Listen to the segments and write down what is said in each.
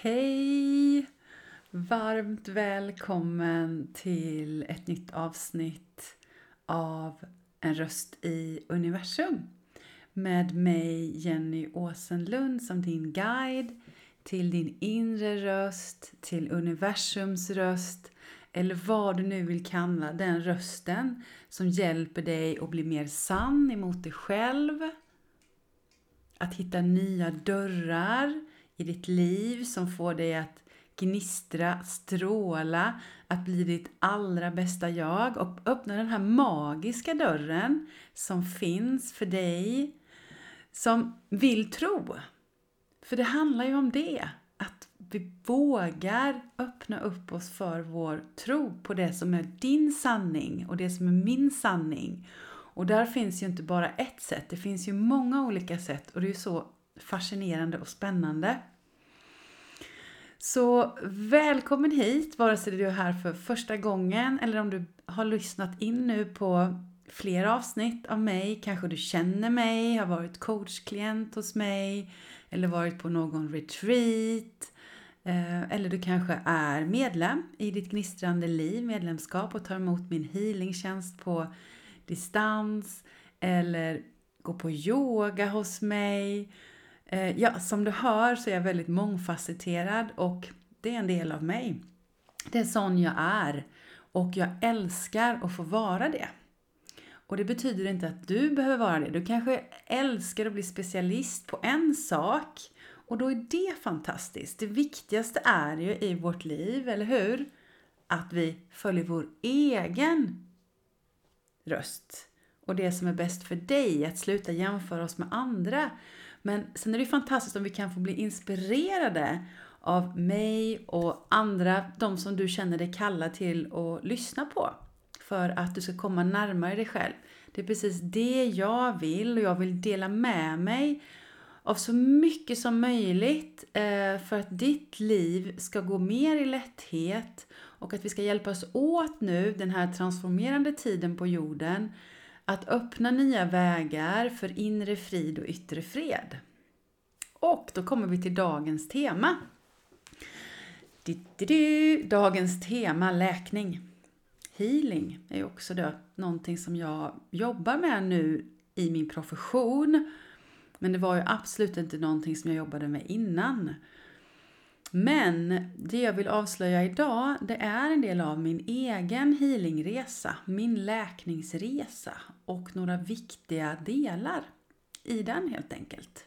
Hej! Varmt välkommen till ett nytt avsnitt av En röst i universum med mig Jenny Åsenlund som din guide till din inre röst, till universums röst eller vad du nu vill kalla den rösten som hjälper dig att bli mer sann emot dig själv. Att hitta nya dörrar i ditt liv som får dig att gnistra, stråla, att bli ditt allra bästa jag och öppna den här magiska dörren som finns för dig som vill tro. För det handlar ju om det, att vi vågar öppna upp oss för vår tro på det som är din sanning och det som är min sanning. Och där finns ju inte bara ett sätt, det finns ju många olika sätt och det är ju så fascinerande och spännande. Så välkommen hit, vare sig du är här för första gången eller om du har lyssnat in nu på flera avsnitt av mig. Kanske du känner mig, har varit coachklient hos mig eller varit på någon retreat. Eh, eller du kanske är medlem i ditt gnistrande liv, medlemskap och tar emot min healingtjänst på distans eller går på yoga hos mig Eh, ja, som du hör så är jag väldigt mångfacetterad och det är en del av mig. Det är sån jag är och jag älskar att få vara det. Och det betyder inte att du behöver vara det. Du kanske älskar att bli specialist på en sak och då är det fantastiskt. Det viktigaste är ju i vårt liv, eller hur? Att vi följer vår egen röst och det som är bäst för dig, att sluta jämföra oss med andra. Men sen är det fantastiskt om vi kan få bli inspirerade av mig och andra, de som du känner dig kallad till att lyssna på. För att du ska komma närmare dig själv. Det är precis det jag vill och jag vill dela med mig av så mycket som möjligt eh, för att ditt liv ska gå mer i lätthet och att vi ska hjälpas åt nu den här transformerande tiden på jorden att öppna nya vägar för inre frid och yttre fred. Och då kommer vi till dagens tema. Dagens tema läkning. Healing är också då någonting som jag jobbar med nu i min profession. Men det var ju absolut inte någonting som jag jobbade med innan. Men det jag vill avslöja idag, det är en del av min egen healingresa, min läkningsresa och några viktiga delar i den helt enkelt.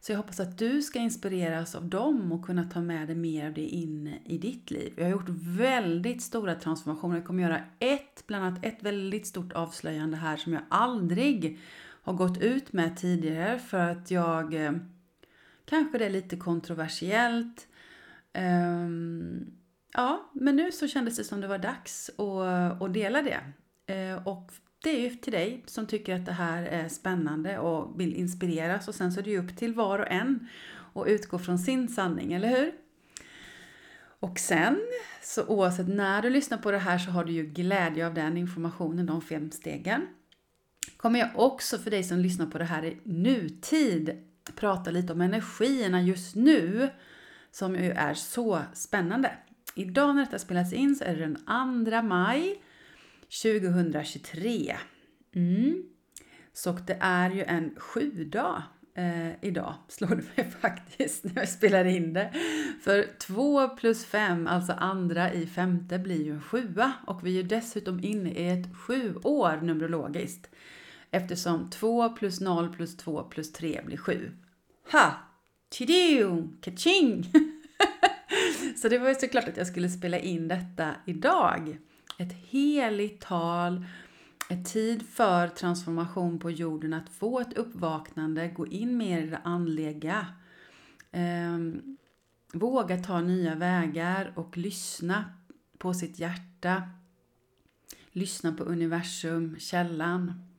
Så jag hoppas att du ska inspireras av dem och kunna ta med dig mer av det in i ditt liv. Jag har gjort väldigt stora transformationer. Jag kommer göra ett, bland annat ett väldigt stort avslöjande här som jag aldrig har gått ut med tidigare för att jag eh, kanske det är lite kontroversiellt. Um, ja, men nu så kändes det som det var dags att, att dela det. Uh, och det är ju till dig som tycker att det här är spännande och vill inspireras och sen så är det ju upp till var och en att utgå från sin sanning, eller hur? Och sen, så oavsett när du lyssnar på det här så har du ju glädje av den informationen, de fem stegen. Kommer jag också för dig som lyssnar på det här i nutid prata lite om energierna just nu som ju är så spännande. Idag när detta spelas in så är det den 2 maj 2023. Mm. Så det är ju en sju dag eh, idag, slår det mig faktiskt när jag spelar in det. För 2 plus 5, alltså andra i femte, blir ju en sjua och vi är ju dessutom inne i ett sju år numerologiskt. Eftersom 2 plus 0 plus 2 plus 3 blir 7. Ha! Tidio! Kaching! Så det var ju såklart att jag skulle spela in detta idag ett heligt tal, ett tid för transformation på jorden, att få ett uppvaknande, gå in mer i det andliga. Eh, våga ta nya vägar och lyssna på sitt hjärta. Lyssna på universum, källan.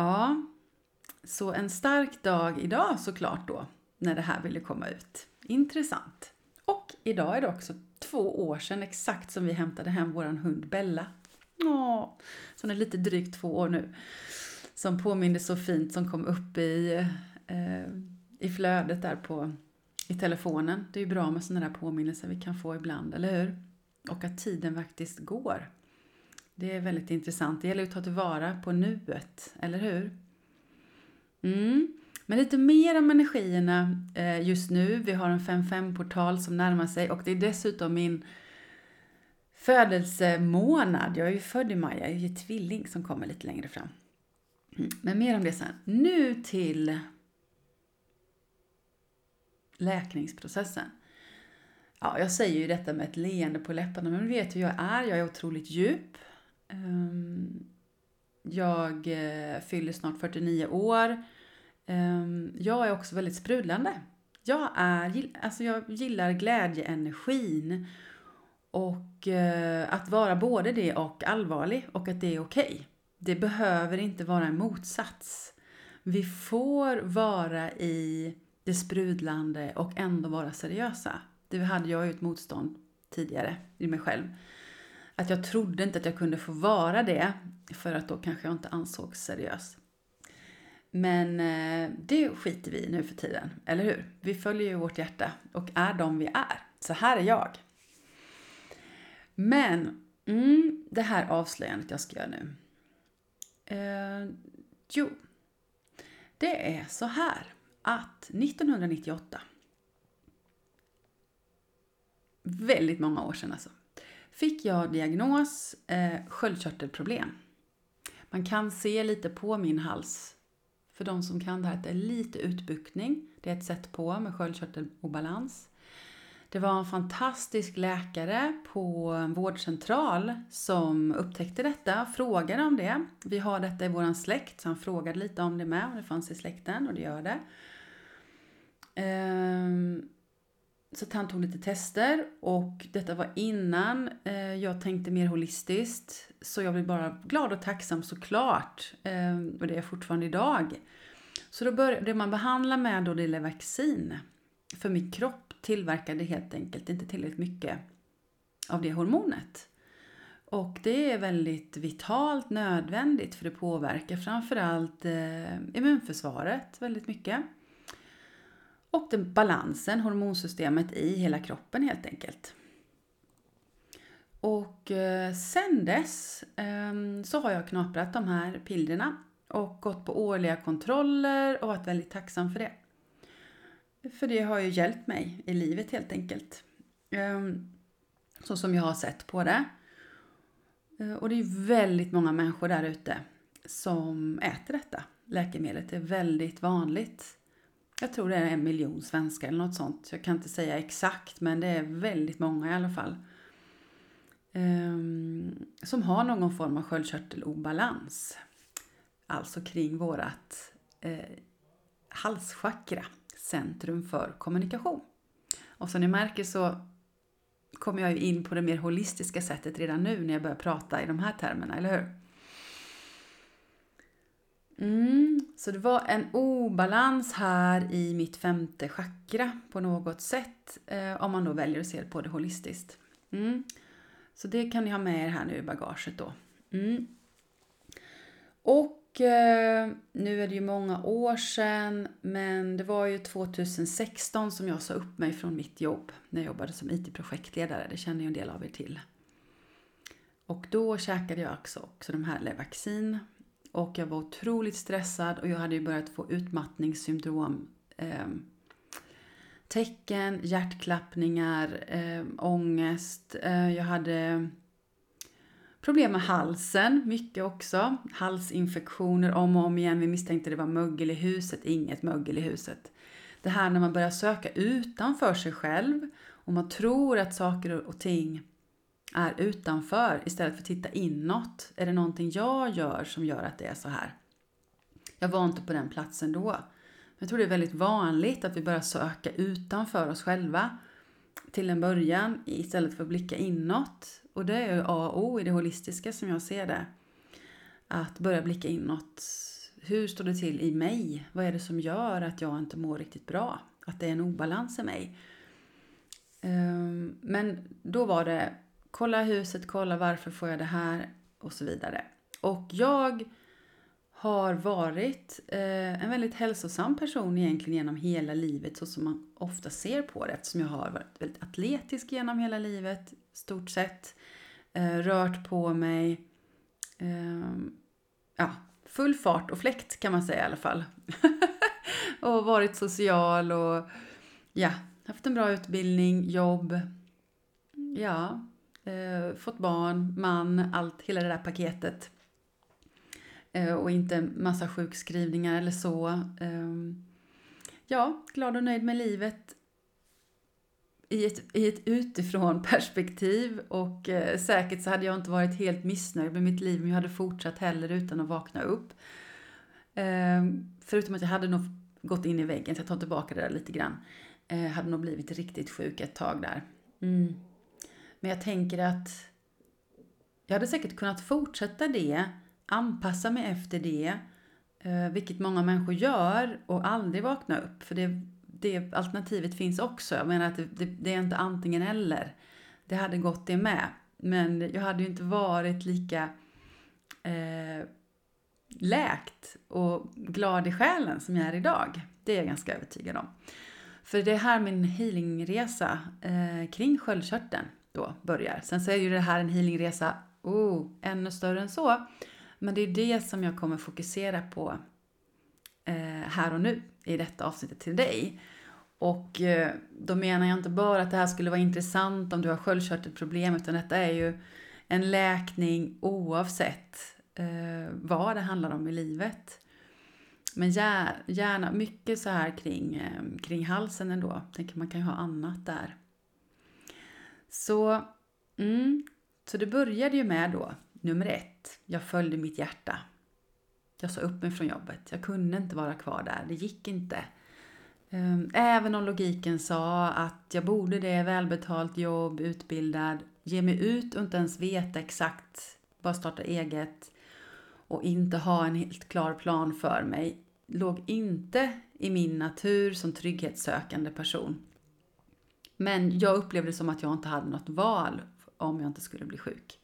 Ja, så en stark dag idag såklart då, när det här ville komma ut. Intressant. Och idag är det också två år sedan exakt som vi hämtade hem vår hund Bella. Åh, som är lite drygt två år nu. Som påminner så fint som kom upp i, eh, i flödet där på i telefonen. Det är ju bra med sådana där påminnelser vi kan få ibland, eller hur? Och att tiden faktiskt går. Det är väldigt intressant. Det gäller att ta tillvara på nuet, eller hur? Mm. Men lite mer om energierna eh, just nu. Vi har en 5-5-portal som närmar sig och det är dessutom min födelsemånad. Jag är ju född i maj, jag är ju tvilling som kommer lite längre fram. Mm. Men mer om det sen. Nu till läkningsprocessen. Ja, jag säger ju detta med ett leende på läpparna, men du vet hur jag är. Jag är otroligt djup. Ehm, jag eh, fyller snart 49 år. Ehm, jag är också väldigt sprudlande. Jag, är, alltså jag gillar glädjeenergin och eh, att vara både det och allvarlig och att det är okej. Okay. Det behöver inte vara en motsats. Vi får vara i det sprudlande och ändå vara seriösa. Det hade jag ju ett motstånd tidigare i mig själv. Att jag trodde inte att jag kunde få vara det för att då kanske jag inte ansågs seriös. Men eh, det skiter vi i nu för tiden, eller hur? Vi följer ju vårt hjärta och är de vi är. Så här är jag. Men mm, det här avslöjandet jag ska göra nu. Eh, jo, det är så här att 1998, väldigt många år sedan alltså, fick jag diagnos eh, sköldkörtelproblem. Man kan se lite på min hals, för de som kan det här, att det är lite utbuktning. Det är ett sätt på med sköldkörtelobalans. Det var en fantastisk läkare på en vårdcentral som upptäckte detta, frågade om det. Vi har detta i vår släkt, så han frågade lite om det med, om det fanns i släkten och det gör det. Ehm, så han tog lite tester och detta var innan eh, jag tänkte mer holistiskt. Så jag blev bara glad och tacksam såklart. Eh, och det är jag fortfarande idag. Så då började man behandla med då det vaccin. För min kropp tillverkade helt enkelt inte tillräckligt mycket av det hormonet. Och det är väldigt vitalt nödvändigt för det påverkar framförallt eh, immunförsvaret väldigt mycket. Och den balansen, hormonsystemet i hela kroppen helt enkelt. Och eh, sen dess ehm, så har jag knaprat de här pillerna och gått på årliga kontroller och varit väldigt tacksam för det. För det har ju hjälpt mig i livet helt enkelt. Ehm, så som jag har sett på det. Eh, och det är väldigt många människor där ute som äter detta läkemedlet. Det är väldigt vanligt. Jag tror det är en miljon svenskar eller något sånt. Jag kan inte säga exakt men det är väldigt många i alla fall. Um, som har någon form av sköldkörtelobalans. Alltså kring vårat eh, halschakra, centrum för kommunikation. Och som ni märker så kommer jag ju in på det mer holistiska sättet redan nu när jag börjar prata i de här termerna, eller hur? Mm, så det var en obalans här i mitt femte chakra på något sätt. Eh, om man då väljer att se på det holistiskt. Mm. Så det kan ni ha med er här nu i bagaget då. Mm. Och eh, nu är det ju många år sedan, men det var ju 2016 som jag sa upp mig från mitt jobb när jag jobbade som IT-projektledare. Det känner ju en del av er till. Och då käkade jag också, också de här Levaxin och jag var otroligt stressad och jag hade ju börjat få utmattningssyndrom. Eh, tecken, hjärtklappningar, eh, ångest. Eh, jag hade problem med halsen, mycket också. Halsinfektioner om och om igen. Vi misstänkte det var mögel i huset, inget mögel i huset. Det här när man börjar söka utanför sig själv och man tror att saker och ting är utanför istället för att titta inåt. Är det någonting jag gör som gör att det är så här? Jag var inte på den platsen då. Jag tror det är väldigt vanligt att vi börjar söka utanför oss själva till en början istället för att blicka inåt. Och det är A och O i det holistiska som jag ser det. Att börja blicka inåt. Hur står det till i mig? Vad är det som gör att jag inte mår riktigt bra? Att det är en obalans i mig. Ehm, men då var det kolla huset, kolla varför får jag det här och så vidare. Och jag har varit eh, en väldigt hälsosam person egentligen genom hela livet så som man ofta ser på det eftersom jag har varit väldigt atletisk genom hela livet stort sett. Eh, rört på mig. Eh, ja, full fart och fläkt kan man säga i alla fall. och varit social och ja, haft en bra utbildning, jobb. Ja, eh, fått barn, man, allt, hela det där paketet. Eh, och inte massa sjukskrivningar eller så. Eh, ja, glad och nöjd med livet i ett, i ett utifrån perspektiv och eh, säkert så hade jag inte varit helt missnöjd med mitt liv om jag hade fortsatt heller utan att vakna upp. Eh, förutom att jag hade nog gått in i väggen, så jag tar tillbaka det där lite grann. Eh, hade nog blivit riktigt sjuk ett tag där. Mm. Men jag tänker att jag hade säkert kunnat fortsätta det, anpassa mig efter det, eh, vilket många människor gör och aldrig vakna upp. För det, det alternativet finns också. Jag menar att det, det, det, är inte antingen eller. Det hade gått det med. Men jag hade ju inte varit lika eh, läkt och glad i själen som jag är idag. Det är jag ganska övertygad om. För det är här min healingresa eh, kring sköldkörteln då börjar. Sen så är ju det här en healingresa oh, ännu större än så. Men det är det som jag kommer fokusera på eh, här och nu i detta avsnittet till dig. Och eh, då menar jag inte bara att det här skulle vara intressant om du har sköldkörtelproblem utan detta är ju en läkning oavsett eh, vad det handlar om i livet. Men gärna mycket så här kring, eh, kring halsen ändå. Tänker man kan ju ha annat där. Så, mm, så det började ju med då, nummer ett, jag följde mitt hjärta. Jag sa upp mig från jobbet. Jag kunde inte vara kvar där. Det gick inte. Ehm, även om logiken sa att jag borde det, välbetalt jobb, utbildad, ge mig ut och inte ens veta exakt, bara starta eget och inte ha en helt klar plan för mig, låg inte i min natur som trygghetssökande person. Men jag upplevde det som att jag inte hade något val om jag inte skulle bli sjuk.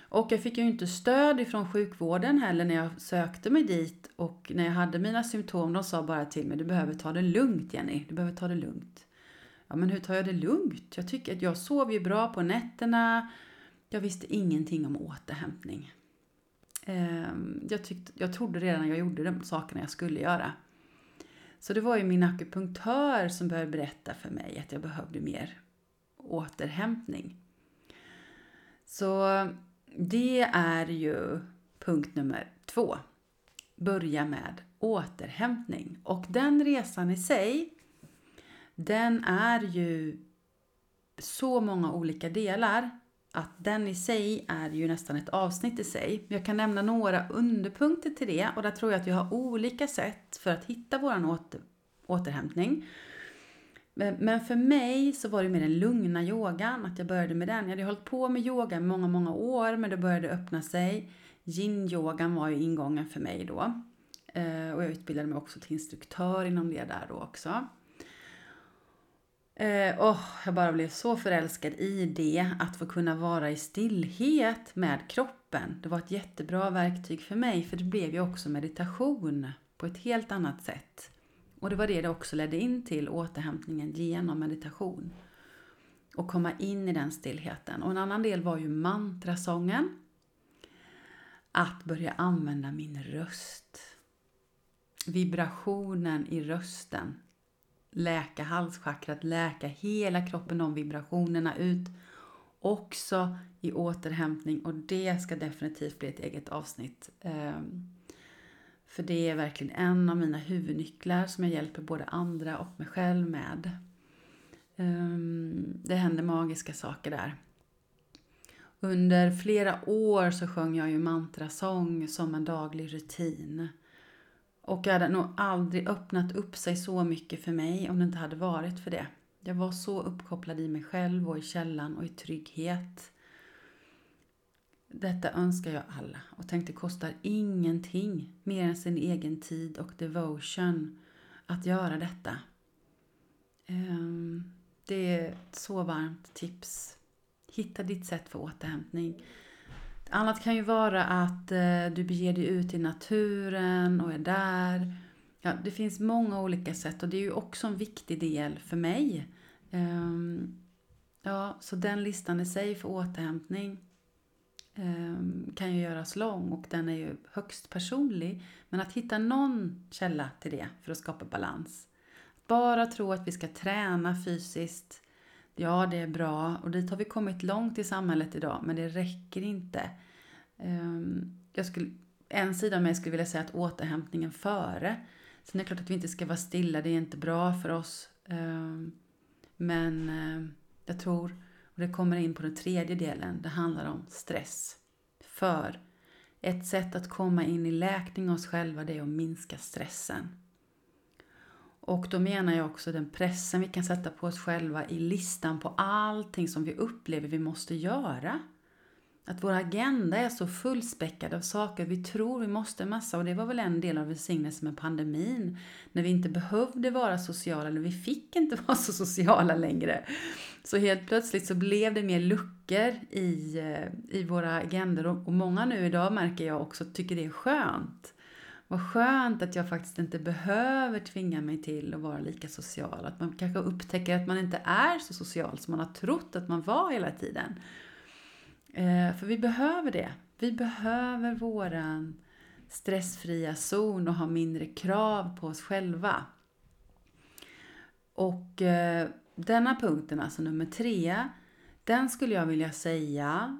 Och jag fick ju inte stöd ifrån sjukvården heller när jag sökte mig dit och när jag hade mina symptom. De sa bara till mig, du behöver ta det lugnt Jenny, du behöver ta det lugnt. Ja men hur tar jag det lugnt? Jag tycker att jag sov ju bra på nätterna. Jag visste ingenting om återhämtning. Ehm, jag, tyckte, jag trodde redan jag gjorde de sakerna jag skulle göra. Så det var ju min akupunktör som började berätta för mig att jag behövde mer återhämtning. Så det är ju punkt nummer två. Börja med återhämtning. Och den resan i sig, den är ju så många olika delar att den i sig är ju nästan ett avsnitt i sig. Jag kan nämna några underpunkter till det och där tror jag att vi har olika sätt för att hitta vår åter, återhämtning. Men för mig så var det mer den lugna yogan, att jag började med den. Jag hade hållit på med yoga i många, många år, men det började öppna sig. Yin-yogan var ju ingången för mig då. Eh, och jag utbildade mig också till instruktör inom det där då också. Eh, oh, jag bara blev så förälskad i det, att få kunna vara i stillhet med kroppen. Det var ett jättebra verktyg för mig, för det blev ju också meditation på ett helt annat sätt. Och det var det det också ledde in till, återhämtningen genom meditation. Och komma in i den stillheten. Och en annan del var ju mantrasången. Att börja använda min röst. Vibrationen i rösten. Läka halschakrat, läka hela kroppen, de vibrationerna ut. Också i återhämtning och det ska definitivt bli ett eget avsnitt. Ehm, för det är verkligen en av mina huvudnycklar som jag hjälper både andra och mig själv med. Ehm, det händer magiska saker där. Under flera år så sjöng jag ju mantrasång som en daglig rutin. Och hade nog aldrig öppnat upp sig så mycket för mig om det inte hade varit för det. Jag var så uppkopplad i mig själv och i källan och i trygghet. Detta önskar jag alla och tänkte kostar ingenting mer än sin egen tid och devotion att göra detta. Ehm, det är ett så varmt tips. Hitta ditt sätt för återhämtning. Annat kan ju vara att eh, du beger dig ut i naturen och är där. Ja, det finns många olika sätt och det är ju också en viktig del för mig. Ehm, ja, så den listan i sig för återhämtning ehm, kan ju göras lång och den är ju högst personlig. Men att hitta någon källa till det för att skapa balans. Bara tro att vi ska träna fysiskt, ja det är bra och dit har vi kommit långt i samhället idag men det räcker inte. Ehm, jag skulle, en sida av mig skulle vilja säga att återhämtningen före. Sen är det klart att vi inte ska vara stilla, det är inte bra för oss. Ehm, men ehm, jag tror, och det kommer in på den tredje delen, det handlar om stress. För ett sätt att komma in i läkning av oss själva det är att minska stressen. Och då menar jag också den pressen vi kan sätta på oss själva i listan på allting som vi upplever vi måste göra. Att vår agenda är så fullspäckad av saker vi tror vi måste massa och det var väl en del av välsignelsen med pandemin. När vi inte behövde vara sociala, eller vi fick inte vara så sociala längre. Så helt plötsligt så blev det mer luckor i, eh, i våra agendor och många nu idag märker jag också tycker det är skönt. Vad skönt att jag faktiskt inte behöver tvinga mig till att vara lika social. Att man kanske upptäcker att man inte är så social som man har trott att man var hela tiden. Eh, för vi behöver det. Vi behöver våran stressfria zon och ha mindre krav på oss själva. Och eh, denna punkten, alltså nummer tre, den skulle jag vilja säga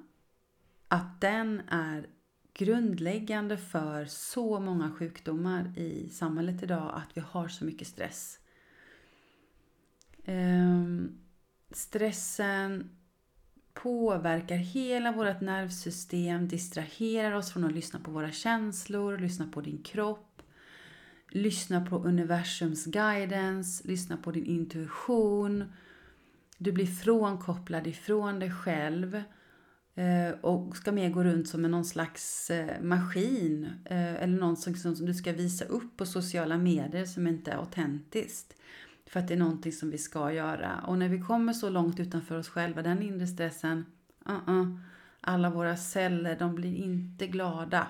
att den är grundläggande för så många sjukdomar i samhället idag att vi har så mycket stress. Ehm, stressen påverkar hela vårt nervsystem, distraherar oss från att lyssna på våra känslor, lyssna på din kropp, lyssna på universums guidance, lyssna på din intuition. Du blir frånkopplad ifrån dig själv eh, Eh, och ska mer gå runt som en någon slags eh, maskin eh, eller något som du ska visa upp på sociala medier som inte är autentiskt. För att det är någonting som vi ska göra. Och när vi kommer så långt utanför oss själva, den inre stressen, uh -uh, alla våra celler, de blir inte glada.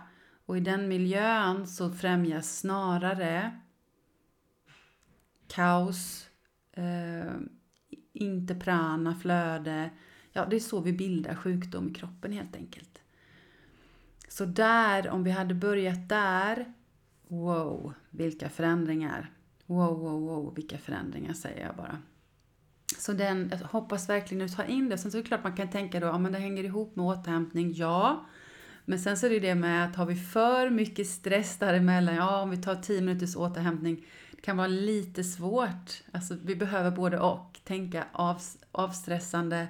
Och i den miljön så främjas snarare kaos, eh, inte prana, flöde. Ja, det är så vi bildar sjukdom i kroppen helt enkelt. Så där, om vi hade börjat där, wow, vilka förändringar. Wow, wow, wow, vilka förändringar säger jag bara. Så den, jag hoppas verkligen du tar in det. Sen så är det klart man kan tänka då, ja men det hänger ihop med återhämtning, ja. Men sen så är det det med att har vi för mycket stress däremellan, ja om vi tar 10 minuters återhämtning, det kan vara lite svårt. Alltså vi behöver både och. Tänka av, avstressande,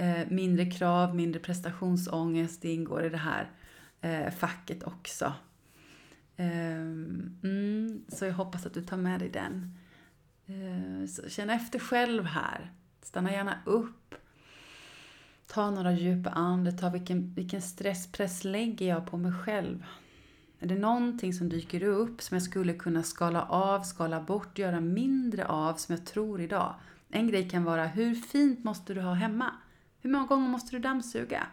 eh, mindre krav, mindre prestationsångest, det ingår i det här eh, facket också. Ehm, mm, så jag hoppas att du tar med dig den. Eh, så känn efter själv här. Stanna gärna upp. Ta några djupa andetag. Vilken, vilken stresspress lägger jag på mig själv? Är det någonting som dyker upp som jag skulle kunna skala av, skala bort, göra mindre av som jag tror idag? En grej kan vara, hur fint måste du ha hemma? Hur många gånger måste du dammsuga?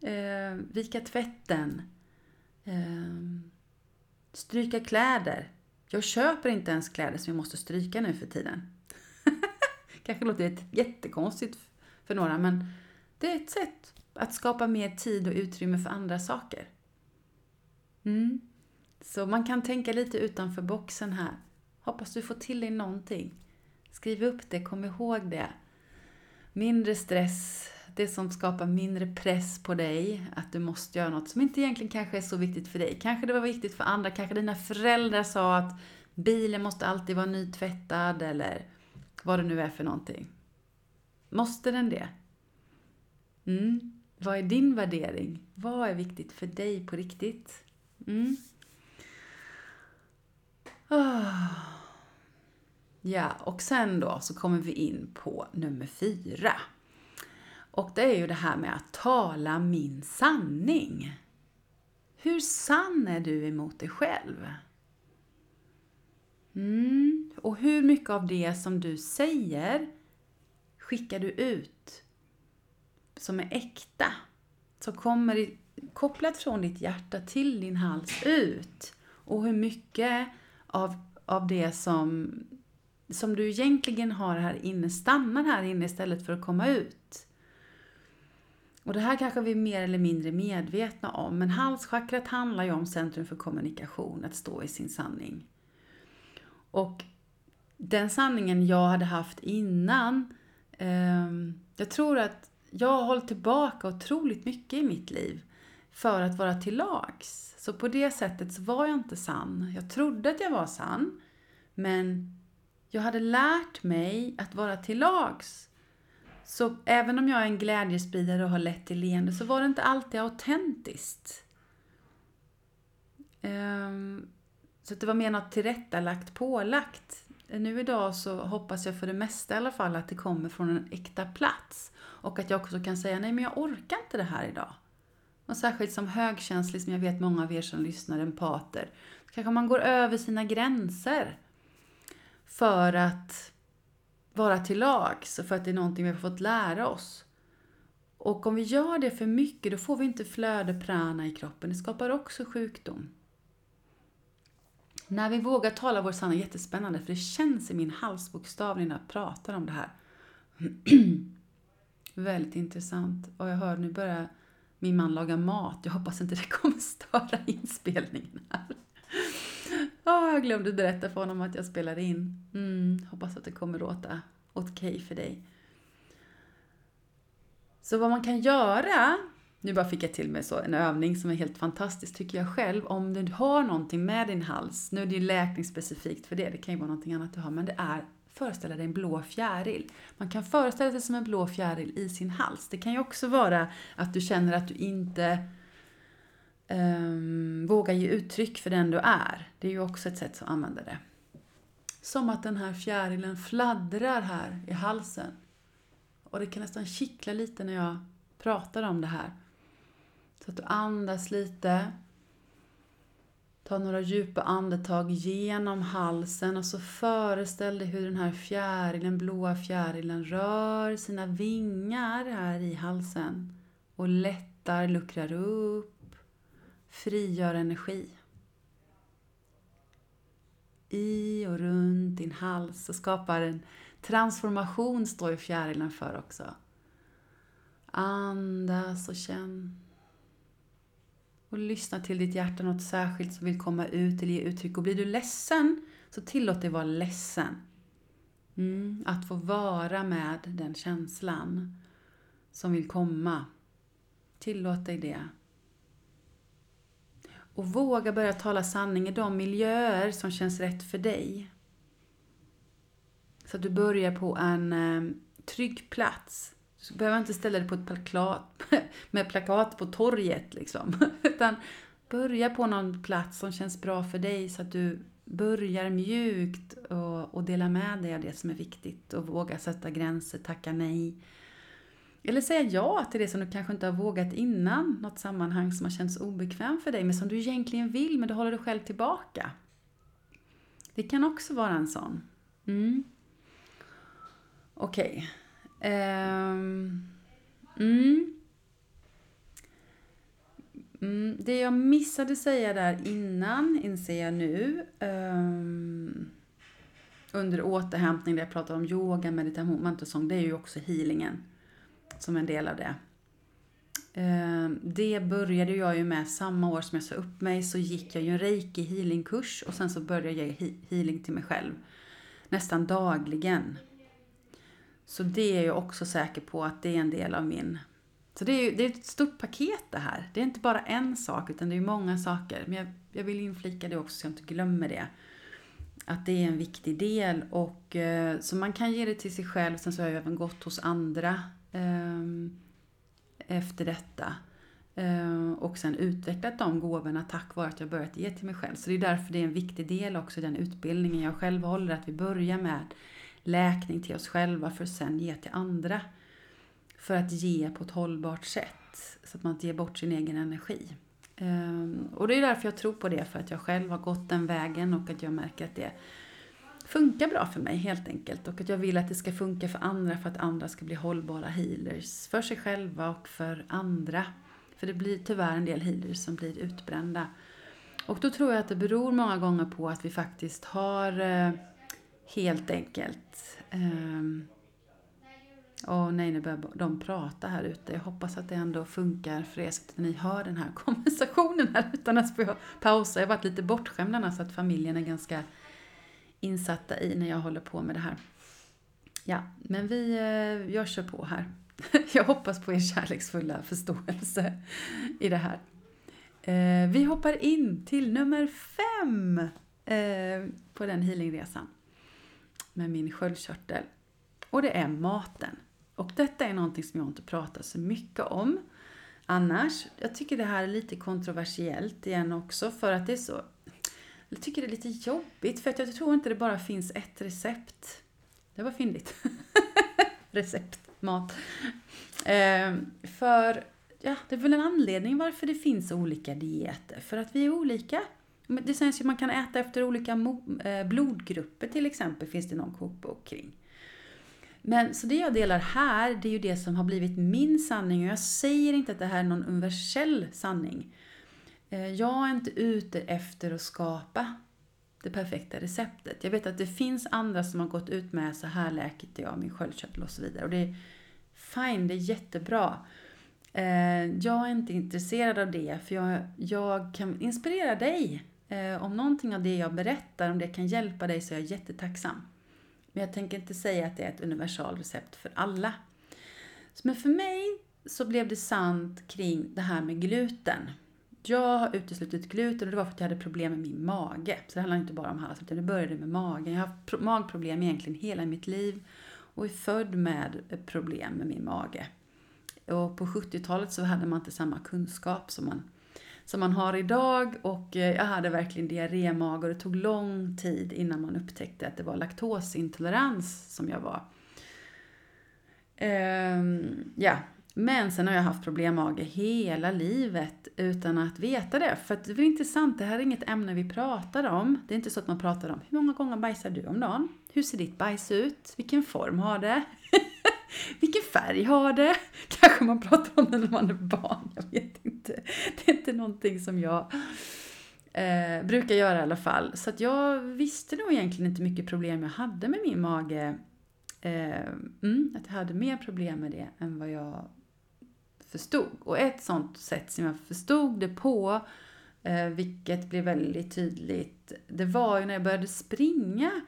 Eh, vika tvätten? Eh, stryka kläder. Jag köper inte ens kläder som jag måste stryka nu för tiden. Kanske låter jättekonstigt för några, men det är ett sätt att skapa mer tid och utrymme för andra saker. Mm. Så man kan tänka lite utanför boxen här. Hoppas du får till dig någonting. Skriv upp det, kom ihåg det. Mindre stress, det som skapar mindre press på dig, att du måste göra något som inte egentligen kanske är så viktigt för dig. Kanske det var viktigt för andra, kanske dina föräldrar sa att bilen måste alltid vara nytvättad eller vad det nu är för någonting. Måste den det? Mm. Vad är din värdering? Vad är viktigt för dig på riktigt? Mm. Oh. Ja, och sen då så kommer vi in på nummer fyra. Och det är ju det här med att tala min sanning. Hur sann är du emot dig själv? Mm. Och hur mycket av det som du säger skickar du ut som är äkta? som kommer kopplat från ditt hjärta till din hals ut. Och hur mycket av, av det som, som du egentligen har här inne stannar här inne istället för att komma ut. Och det här kanske vi är mer eller mindre medvetna om, men halschakrat handlar ju om centrum för kommunikation, att stå i sin sanning. Och den sanningen jag hade haft innan, eh, jag tror att jag har hållit tillbaka otroligt mycket i mitt liv för att vara till lags. Så på det sättet så var jag inte sann. Jag trodde att jag var sann, men jag hade lärt mig att vara till lags. Så även om jag är en glädjespridare och har lätt till leende så var det inte alltid autentiskt. Um, så det var mer något tillrättalagt, pålagt. Nu idag så hoppas jag för det mesta i alla fall att det kommer från en äkta plats. Och att jag också kan säga, nej men jag orkar inte det här idag. Och särskilt som högkänslig, som jag vet många av er som lyssnar, empater, så kanske man går över sina gränser för att vara till lags och för att det är någonting vi har fått lära oss. Och om vi gör det för mycket, då får vi inte flöde prana i kroppen. Det skapar också sjukdom. När vi vågar tala vår sanning, jättespännande, för det känns i min hals bokstavligen när jag pratar om det här. Väldigt intressant. Och jag hör nu börjar min man laga mat. Jag hoppas inte det kommer störa inspelningen här. Oh, jag glömde berätta för honom att jag spelade in. Mm, hoppas att det kommer låta okej okay för dig. Så vad man kan göra, nu bara fick jag till mig så en övning som är helt fantastisk tycker jag själv, om du har någonting med din hals, nu är det ju läkningsspecifikt för det, det kan ju vara någonting annat du har, men det är föreställa dig en blå fjäril. Man kan föreställa sig som en blå fjäril i sin hals. Det kan ju också vara att du känner att du inte Ehm, um, våga ge uttryck för den du är. Det är ju också ett sätt att använda det. Som att den här fjärilen fladdrar här i halsen. Och det kan nästan kittla lite när jag pratar om det här. Så att du andas lite Ta några djupa andetag genom halsen och så föreställ dig hur den här fjärilen, blåa fjärilen rör sina vingar här i halsen och lättar, luckrar upp, frigör energi. I och runt din hals och skapar en transformation, står ju fjärilen för också. Andas och känn. Och lyssna till ditt hjärta, något särskilt som vill komma ut eller ge uttryck. Och blir du ledsen, så tillåt dig vara ledsen. Mm, att få vara med den känslan som vill komma. Tillåt dig det. Och våga börja tala sanning i de miljöer som känns rätt för dig. Så att du börjar på en eh, trygg plats du behöver inte ställa dig på ett plakat, med plakat på torget liksom. Utan börja på någon plats som känns bra för dig så att du börjar mjukt och, och dela med dig av det som är viktigt och våga sätta gränser, tacka nej. Eller säga ja till det som du kanske inte har vågat innan, något sammanhang som har känts obekväm för dig men som du egentligen vill men du håller dig själv tillbaka. Det kan också vara en sån. Mm. Okej. Okay. Um, mm. Mm, det jag missade säga där innan inser jag nu. Um, under återhämtning där jag pratade om yoga, meditation, mantrasång. Det är ju också healingen som en del av det. Ehm, det började jag ju med samma år som jag sa upp mig så gick jag ju en reiki healingkurs och sen så började jag ge healing till mig själv nästan dagligen. Så det är jag också säker på att det är en del av min... Så det är, det är ett stort paket det här. Det är inte bara en sak utan det är många saker. Men jag, jag vill inflika det också så jag inte glömmer det. Att det är en viktig del. Och, eh, så man kan ge det till sig själv. Sen så har jag även gått hos andra Ehm, efter detta. Eh, och sen utvecklat de gåvorna tack vare att jag börjat ge till mig själv. Så det är därför det är en viktig del också i den utbildningen jag själv håller. Att vi börjar med läkning till oss själva för att sen ge till andra. För att ge på ett hållbart sätt, så att man inte ger bort sin egen energi. Ehm, och det är därför jag tror på det, för att jag själv har gått den vägen och att jag märker att det funkar bra för mig helt enkelt. Och att jag vill att det ska funka för andra för att andra ska bli hållbara healers för sig själva och för andra. För det blir tyvärr en del healers som blir utbrända. Och då tror jag att det beror många gånger på att vi faktiskt har eh, helt enkelt eh, Åh nej, nu börjar de prata här ute. Jag hoppas att det ändå funkar för er så att ni hör den här konversationen här utan att få pausa. Jag har varit lite bortskämd annars så att familjen är ganska insatta i när jag håller på med det här. Ja, men vi, eh, jag kör på här. Jag hoppas på er kärleksfulla förståelse i det här. Eh, vi hoppar in till nummer fem eh, på den healingresan med min sköldkörtel. Och det är maten. Och detta är någonting som jag inte pratar så mycket om annars. Jag tycker det här är lite kontroversiellt igen också för att det är så... Jag tycker det är lite jobbigt för att jag tror inte det bara finns ett recept. Det var fyndigt. recept, mat. Eh, för ja, det är väl en anledning varför det finns olika dieter. För att vi är olika. Det sägs ju att man kan äta efter olika eh, blodgrupper till exempel, finns det någon kokbok kring. Men så det jag delar här, det är ju det som har blivit min sanning. Och jag säger inte att det här är någon universell sanning. Eh, jag är inte ute efter att skapa det perfekta receptet. Jag vet att det finns andra som har gått ut med så här läker jag min sköldkörtel och så vidare. Och det är fine, det är jättebra. Eh, jag är inte intresserad av det, för jag, jag kan inspirera dig. Eh, om någonting av det jag berättar, om det kan hjälpa dig, så är jag jättetacksam. Men jag tänker inte säga att det är ett universalrecept för alla. Men för mig så blev det sant kring det här med gluten. Jag har uteslutit gluten och det var för att jag hade problem med min mage. Så det handlar inte bara om halsen, utan det började med magen. Jag har haft magproblem egentligen hela mitt liv och är född med problem med min mage. Och på 70-talet så hade man inte samma kunskap som man som man har idag och eh, jag hade verkligen diarrémage och det tog lång tid innan man upptäckte att det var laktosintolerans som jag var. Um, ja, men sen har jag haft problemmage hela livet utan att veta det. För att det är intressant, det här är inget ämne vi pratar om. Det är inte så att man pratar om hur många gånger bajsar du om dagen? Hur ser ditt bajs ut? Vilken form har det? Vilken färg har det? Kanske man pratar om det när man är barn, jag vet inte. Det är inte någonting som jag eh, brukar göra i alla fall. Så att jag visste nog egentligen inte mycket problem jag hade med min mage. Eh, mm, att jag hade mer problem med det än vad jag förstod. Och ett sånt sätt som jag förstod det på, eh, vilket blev väldigt tydligt, det var ju när jag började springa.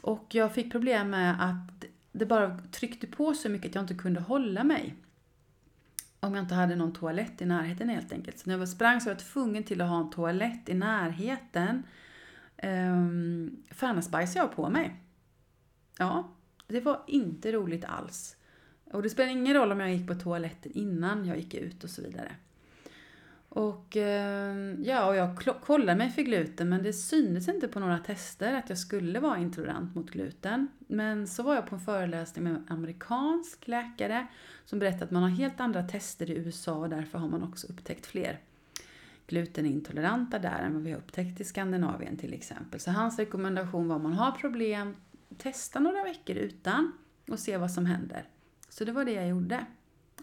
Och jag fick problem med att det bara tryckte på så mycket att jag inte kunde hålla mig. Om jag inte hade någon toalett i närheten helt enkelt. Så när jag sprang så var jag tvungen till att ha en toalett i närheten. Um, för annars bajsade jag på mig. Ja, det var inte roligt alls. Och det spelar ingen roll om jag gick på toaletten innan jag gick ut och så vidare. Och ehm, ja, och jag kollade mig för gluten men det syntes inte på några tester att jag skulle vara intolerant mot gluten. Men så var jag på en föreläsning med en amerikansk läkare som berättade att man har helt andra tester i USA och därför har man också upptäckt fler glutenintoleranta där än vad vi har upptäckt i Skandinavien till exempel. Så hans rekommendation var om man har problem, testa några veckor utan och se vad som händer. Så det var det jag gjorde.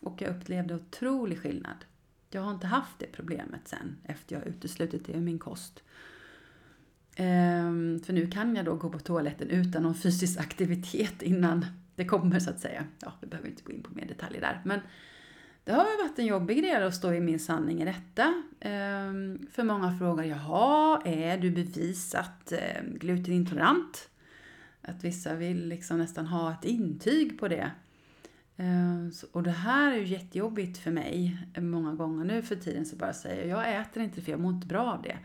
Och jag upplevde otrolig skillnad. Jag har inte haft det problemet sen efter jag uteslutit det ur min kost. Ehm, för nu kan jag då gå på toaletten utan någon fysisk aktivitet innan det kommer så att säga. Ja, vi behöver inte gå in på mer detaljer där. Men det har varit en jobbig grej att stå i min sanning i detta. Ehm, för många frågar, jaha, är du bevisat ehm, glutenintolerant? Att vissa vill liksom nästan ha ett intyg på det. Ehm, och det här är ju jättejobbigt för mig många gånger nu för tiden så bara säger jag, jag äter inte för jag mår inte bra av det.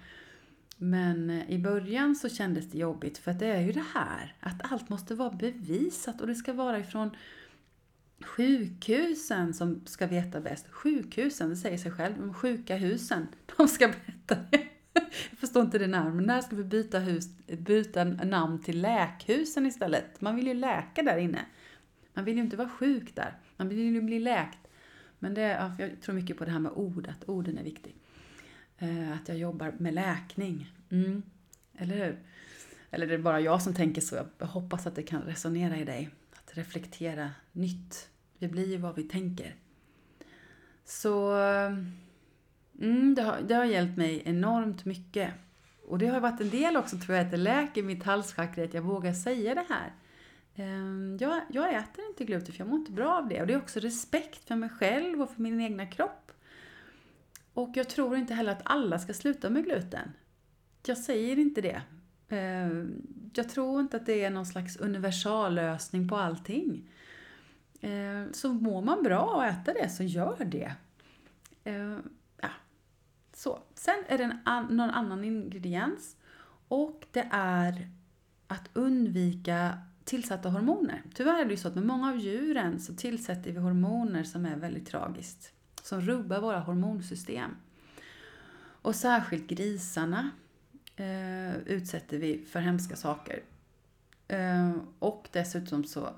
Men eh, i början så kändes det jobbigt för att det är ju det här att allt måste vara bevisat och det ska vara ifrån sjukhusen som ska veta bäst. Sjukhusen, det säger sig själv, de sjuka husen, de ska berätta det. Jag förstår inte det namnet, men när ska vi byta, hus, byta namn till läkhusen istället? Man vill ju läka där inne. Man vill ju inte vara sjuk där. Man vill ju bli läkt. Men det, jag tror mycket på det här med ord, att orden är viktiga. Eh, att jag jobbar med läkning. Mm. Eller hur? Eller det är bara jag som tänker så. Jag hoppas att det kan resonera i dig. Att reflektera nytt. Vi blir ju vad vi tänker. Så mm, det, har, det har hjälpt mig enormt mycket. Och det har varit en del också tror jag att det läker mitt halschakra att jag vågar säga det här. Ehm, jag, jag äter inte gluten för jag mår inte bra av det. Och det är också respekt för mig själv och för min egna kropp. Och jag tror inte heller att alla ska sluta med gluten. Jag säger inte det. Ehm, jag tror inte att det är någon slags universallösning på allting. Ehm, så mår man bra och äter det, så gör det. Ja. Så. Sen är det en an någon annan ingrediens. Och det är att undvika tillsatta hormoner. Tyvärr är det ju så att med många av djuren så tillsätter vi hormoner som är väldigt tragiskt. Som rubbar våra hormonsystem. Och särskilt grisarna eh, utsätter vi för hemska saker. Eh, och dessutom så,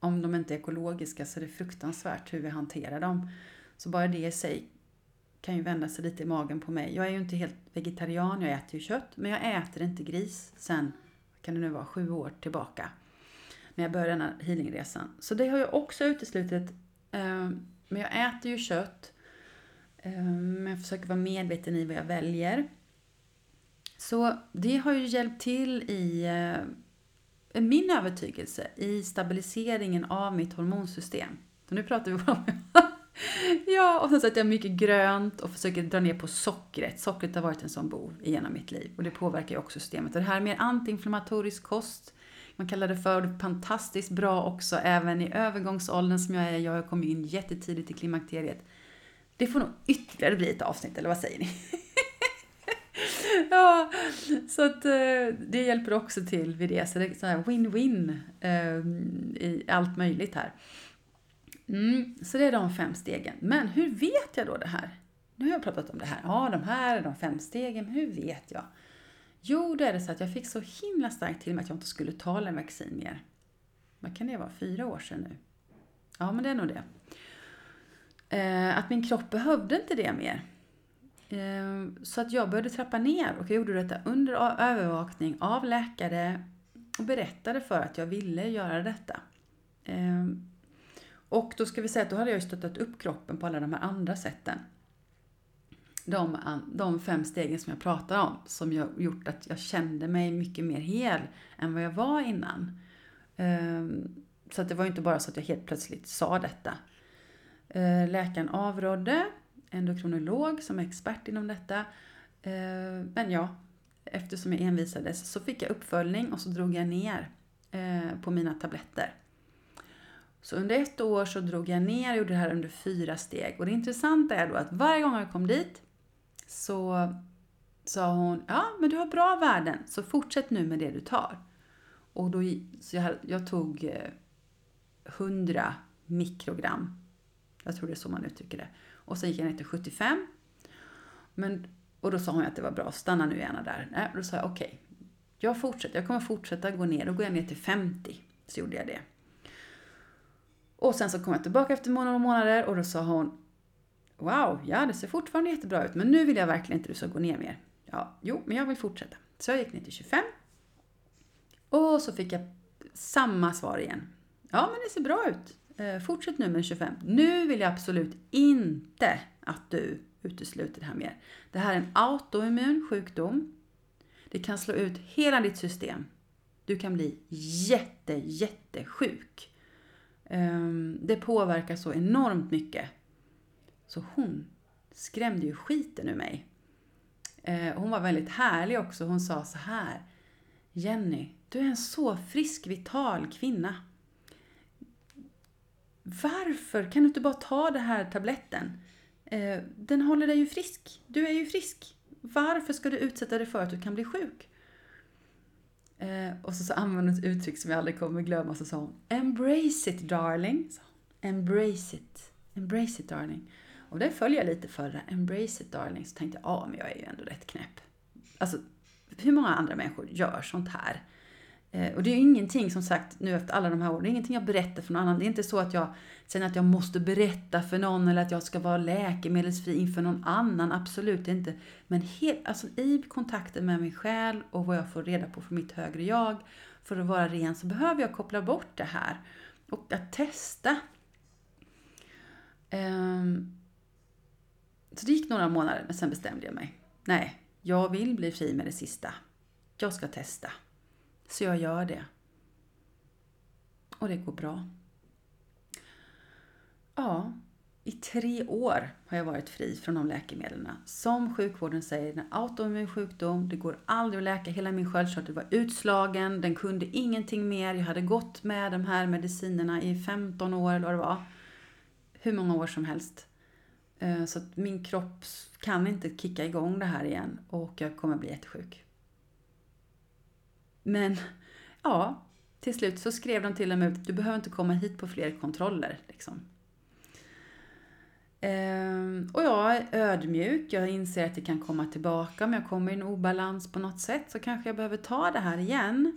om de inte är ekologiska så är det fruktansvärt hur vi hanterar dem. Så bara det i sig kan ju vända sig lite i magen på mig. Jag är ju inte helt vegetarian, jag äter ju kött, men jag äter inte gris sen kan det nu vara, sju år tillbaka. När jag började den här healingresan. Så det har jag också uteslutit. Ehm, men jag äter ju kött. Ehm, men jag försöker vara medveten i vad jag väljer. Så det har ju hjälpt till i eh, min övertygelse i stabiliseringen av mitt hormonsystem. Så nu pratar vi om Ja, och sen så äter jag mycket grönt och försöker dra ner på sockret. Sockret har varit en sån bov genom mitt liv och det påverkar ju också systemet. Och det här är mer antiinflammatorisk kost. Man kallar det för fantastiskt bra också även i övergångsåldern som jag är. Jag kom in jättetidigt i klimakteriet. Det får nog ytterligare bli ett avsnitt, eller vad säger ni? ja, så att eh, det hjälper också till vid det. Så det är så här win-win eh, i allt möjligt här. Mm, så det är de fem stegen. Men hur vet jag då det här? Nu har jag pratat om det här. Ja, de här är de fem stegen. Men hur vet jag? Jo, då är det så att jag fick så himla starkt till mig att jag inte skulle ta vaccin mer. Vad kan det vara? Fyra år sedan nu? Ja, men det är nog det. Eh, att min kropp behövde inte det mer. Eh, så att jag började trappa ner och jag gjorde detta under övervakning av läkare och berättade för att jag ville göra detta. Eh, och då ska vi säga att då hade jag ju stöttat upp kroppen på alla de här andra sätten. De, de fem stegen som jag pratar om, som jag gjort att jag kände mig mycket mer hel än vad jag var innan. Ehm, så att det var ju inte bara så att jag helt plötsligt sa detta. Eh, läkaren avrådde, endokrinolog som är expert inom detta. Eh, men ja, eftersom jag envisades så fick jag uppföljning och så drog jag ner eh, på mina tabletter. Så under ett år så drog jag ner och gjorde det här under fyra steg. Och det intressanta är då att varje gång jag kom dit så sa hon, ja men du har bra värden, så fortsätt nu med det du tar. Och då, så jag, jag tog eh, 100 mikrogram. Jag tror det är så man uttrycker det. Och sen gick jag ner till 75. Men, och då sa hon att det var bra, stanna nu gärna där. Nej, då sa jag okej, okay, jag fortsätter, jag kommer fortsätta gå ner. Då går jag ner till 50. Så gjorde jag det. Och sen så kom jag tillbaka efter några månader och då sa hon Wow, ja det ser fortfarande jättebra ut men nu vill jag verkligen inte att du ska gå ner mer. Ja, jo, men jag vill fortsätta. Så jag gick ner till 25. Och så fick jag samma svar igen. Ja, men det ser bra ut. Eh, fortsätt nu med 25. Nu vill jag absolut inte att du utesluter det här mer. Det här är en autoimmun sjukdom. Det kan slå ut hela ditt system. Du kan bli jätte, jättesjuk. Ehm, det påverkar så enormt mycket. Så hon skrämde ju skiten ur mig. Ehm, hon var väldigt härlig också. Hon sa så här. Jenny, du är en så frisk, vital kvinna. Varför kan du inte bara ta den här tabletten? Ehm, den håller dig ju frisk. Du är ju frisk. Varför ska du utsätta dig för att du kan bli sjuk? Eh, och så, så använde hon ett uttryck som jag aldrig kommer glömma. Så sa hon Embrace it darling. Så, Embrace it. Embrace it darling. Och det följer jag lite för. Embrace it darling. Så tänkte jag, ja men jag är ju ändå rätt knäpp. Alltså, hur många andra människor gör sånt här? Eh, och det är ju ingenting som sagt nu efter alla de här åren, det är ingenting jag berättar för någon annan. Det är inte så att jag känner att jag måste berätta för någon eller att jag ska vara läkemedelsfri inför någon annan. Absolut inte. Men helt, alltså, i kontakten med min själ och vad jag får reda på från mitt högre jag för att vara ren så behöver jag koppla bort det här. Och att testa. Ehm, så det gick några månader, men sen bestämde jag mig. Nej, jag vill bli fri med det sista. Jag ska testa. Så jag gör det. Och det går bra. Ja, i tre år har jag varit fri från de läkemedlen. Som sjukvården säger, en autoimmun sjukdom, det går aldrig att läka. Hela min sköldkörtel var utslagen, den kunde ingenting mer. Jag hade gått med de här medicinerna i 15 år eller vad det var. Hur många år som helst. Eh, så att min kropp kan inte kicka igång det här igen och jag kommer bli jättesjuk. Men ja, till slut så skrev de till och med du behöver inte komma hit på fler kontroller. Liksom. Ehm, och jag är ödmjuk, jag inser att det kan komma tillbaka. Om jag kommer i en obalans på något sätt så kanske jag behöver ta det här igen.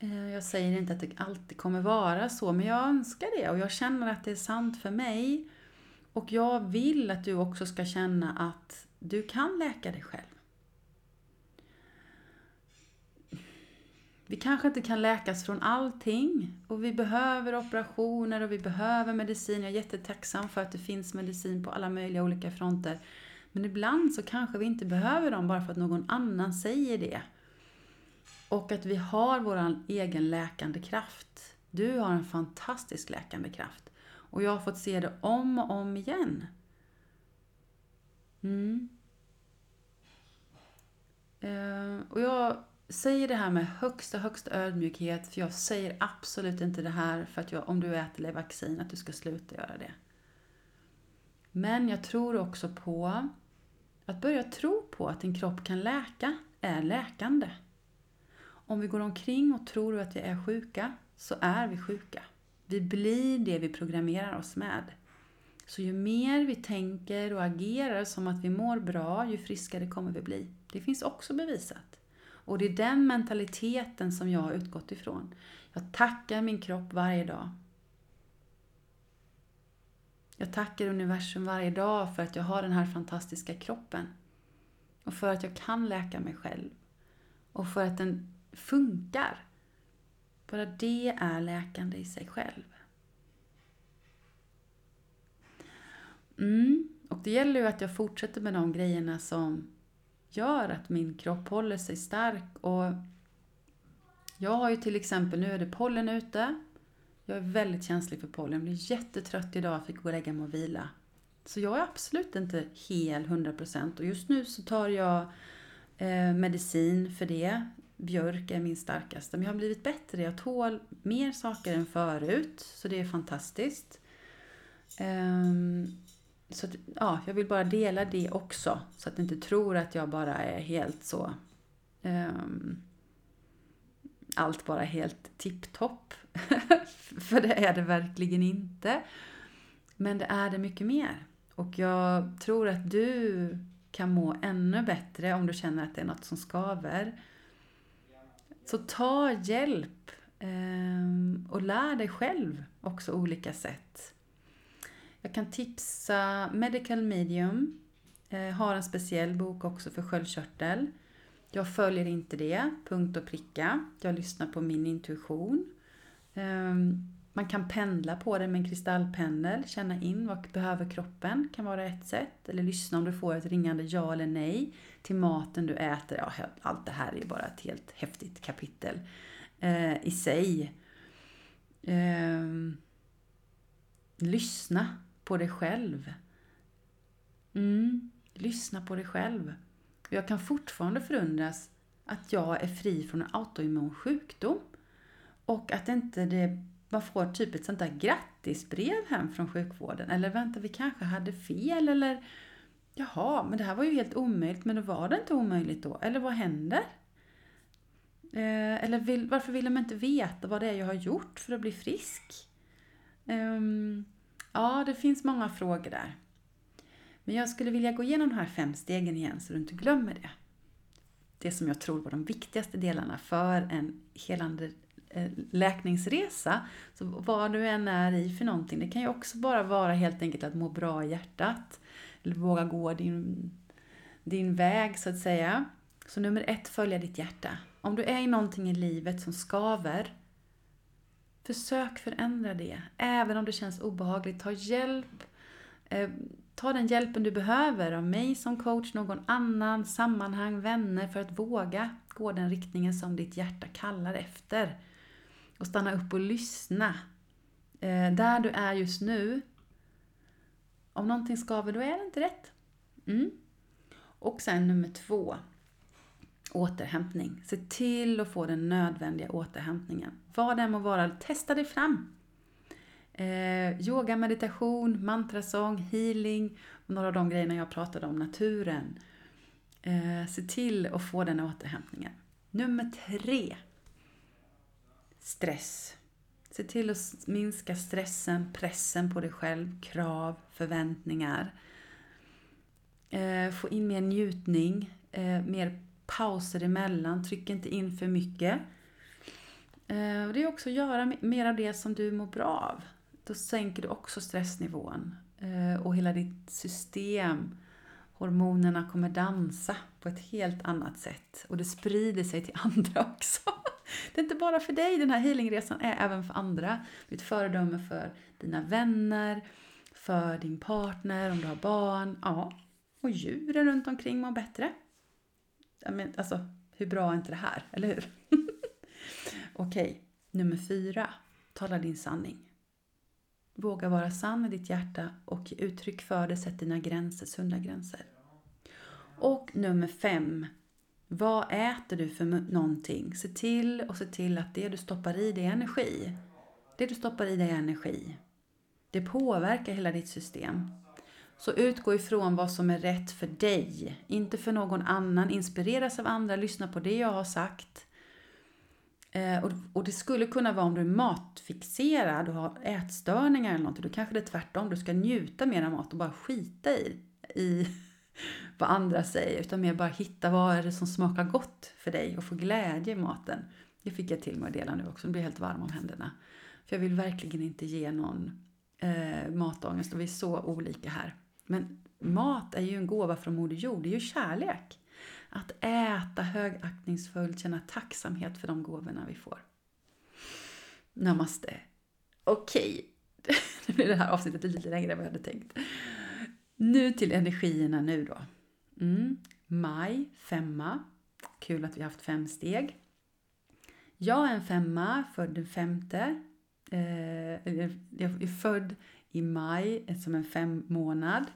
Ehm, jag säger inte att det alltid kommer vara så, men jag önskar det och jag känner att det är sant för mig. Och jag vill att du också ska känna att du kan läka dig själv. Vi kanske inte kan läkas från allting och vi behöver operationer och vi behöver medicin. Jag är jättetacksam för att det finns medicin på alla möjliga olika fronter. Men ibland så kanske vi inte behöver dem bara för att någon annan säger det. Och att vi har vår egen läkande kraft. Du har en fantastisk läkande kraft. Och jag har fått se det om och om igen. Mm. Eh, och jag säger det här med högsta, högsta ödmjukhet, för jag säger absolut inte det här för att jag, om du äter Levaxin, att du ska sluta göra det. Men jag tror också på att börja tro på att din kropp kan läka är läkande. Om vi går omkring och tror att vi är sjuka, så är vi sjuka. Vi blir det vi programmerar oss med. Så ju mer vi tänker och agerar som att vi mår bra, ju friskare kommer vi bli. Det finns också bevisat. Och det är den mentaliteten som jag har utgått ifrån. Jag tackar min kropp varje dag. Jag tackar universum varje dag för att jag har den här fantastiska kroppen. Och för att jag kan läka mig själv. Och för att den funkar. Bara det är läkande i sig själv. Mm. Och det gäller ju att jag fortsätter med de grejerna som gör att min kropp håller sig stark. Och jag har ju till exempel, nu är det pollen ute. Jag är väldigt känslig för pollen. Jag blev jättetrött idag, fick gå och lägga mig och vila. Så jag är absolut inte hel 100% och just nu så tar jag eh, medicin för det. Björk är min starkaste, men jag har blivit bättre. Jag tål mer saker än förut, så det är fantastiskt. Um, så att, ja, jag vill bara dela det också. Så att ni inte tror att jag bara är helt så... Um, allt bara helt tipptopp. För det är det verkligen inte. Men det är det mycket mer. Och jag tror att du kan må ännu bättre om du känner att det är något som skaver. Så ta hjälp um, och lär dig själv också olika sätt. Jag kan tipsa Medical Medium. Eh, har en speciell bok också för sköldkörtel. Jag följer inte det, punkt och pricka. Jag lyssnar på min intuition. Eh, man kan pendla på det med en kristallpendel, känna in vad behöver kroppen, kan vara ett sätt. Eller lyssna om du får ett ringande ja eller nej till maten du äter. Ja, allt det här är bara ett helt häftigt kapitel eh, i sig. Eh, lyssna på dig själv. Mm, lyssna på dig själv. Jag kan fortfarande förundras att jag är fri från en autoimmun sjukdom. Och att inte det, man får typ ett sånt där grattisbrev hem från sjukvården. Eller vänta, vi kanske hade fel. Eller jaha, men det här var ju helt omöjligt. Men då var det inte omöjligt då. Eller vad händer? Eh, eller vill, varför vill de inte veta vad det är jag har gjort för att bli frisk? Um, Ja, det finns många frågor där. Men jag skulle vilja gå igenom de här fem stegen igen så du inte glömmer det. Det som jag tror var de viktigaste delarna för en helande eh, läkningsresa. Så vad du än är i för någonting. Det kan ju också bara vara helt enkelt att må bra i hjärtat. Eller våga gå din, din väg så att säga. Så nummer ett, följa ditt hjärta. Om du är i någonting i livet som skaver Försök förändra det, även om det känns obehagligt. Ta hjälp. Eh, Ta den hjälpen du behöver av mig som coach, någon annan, sammanhang, vänner för att våga gå den riktningen som ditt hjärta kallar efter. Och stanna upp och lyssna. Eh, där du är just nu. Om någonting skaver, då är det inte rätt. Mm. Och sen nummer två. Återhämtning. Se till att få den nödvändiga återhämtningen. Vad det än må vara, testa dig fram. Eh, yoga, meditation, mantrasång, healing, några av de grejerna jag pratade om, naturen. Eh, se till att få den återhämtningen. Nummer tre. Stress. Se till att minska stressen, pressen på dig själv, krav, förväntningar. Eh, få in mer njutning, eh, mer pauser emellan, tryck inte in för mycket. Eh, och det är också att göra mer av det som du mår bra av. Då sänker du också stressnivån eh, och hela ditt system, hormonerna kommer dansa på ett helt annat sätt och det sprider sig till andra också. Det är inte bara för dig, den här healingresan är även för andra. Du är ett föredöme för dina vänner, för din partner, om du har barn, ja. Och djuren runt omkring mår bättre. Men, alltså, hur bra är inte det här, eller hur? Okej, nummer fyra. Tala din sanning. Våga vara sann med ditt hjärta och ge uttryck för det. Sätt dina gränser, sunda gränser. Och nummer fem. Vad äter du för någonting? Se till och se till att det du stoppar i dig är energi. Det du stoppar i dig är energi. Det påverkar hela ditt system. Så utgå ifrån vad som är rätt för dig, inte för någon annan. Inspireras av andra, lyssna på det jag har sagt. Eh, och, och, det skulle kunna vara om du är matfixerad och har ätstörningar eller något. Då kanske det är tvärtom, du ska njuta mer av mat och bara skita i, i vad andra säger. Utan mer bara hitta vad är det som smakar gott för dig och få glädje i maten. Det fick jag till mig att dela nu också, Nu blir helt varm om händerna. För jag vill verkligen inte ge någon eh, matångest och vi är så olika här. Men mat är ju en gåva från Moder Jord, det är ju kärlek. Att äta högaktningsfullt, känna tacksamhet för de gåvorna vi får. Namaste. Okej, okay. nu blir det här avsnittet lite längre än vad jag hade tänkt. Nu till energierna nu då. Mm. Maj, femma. Kul att vi haft fem steg. Jag är en femma, född den femte. Eh, jag är född i maj eh, som en fem månad.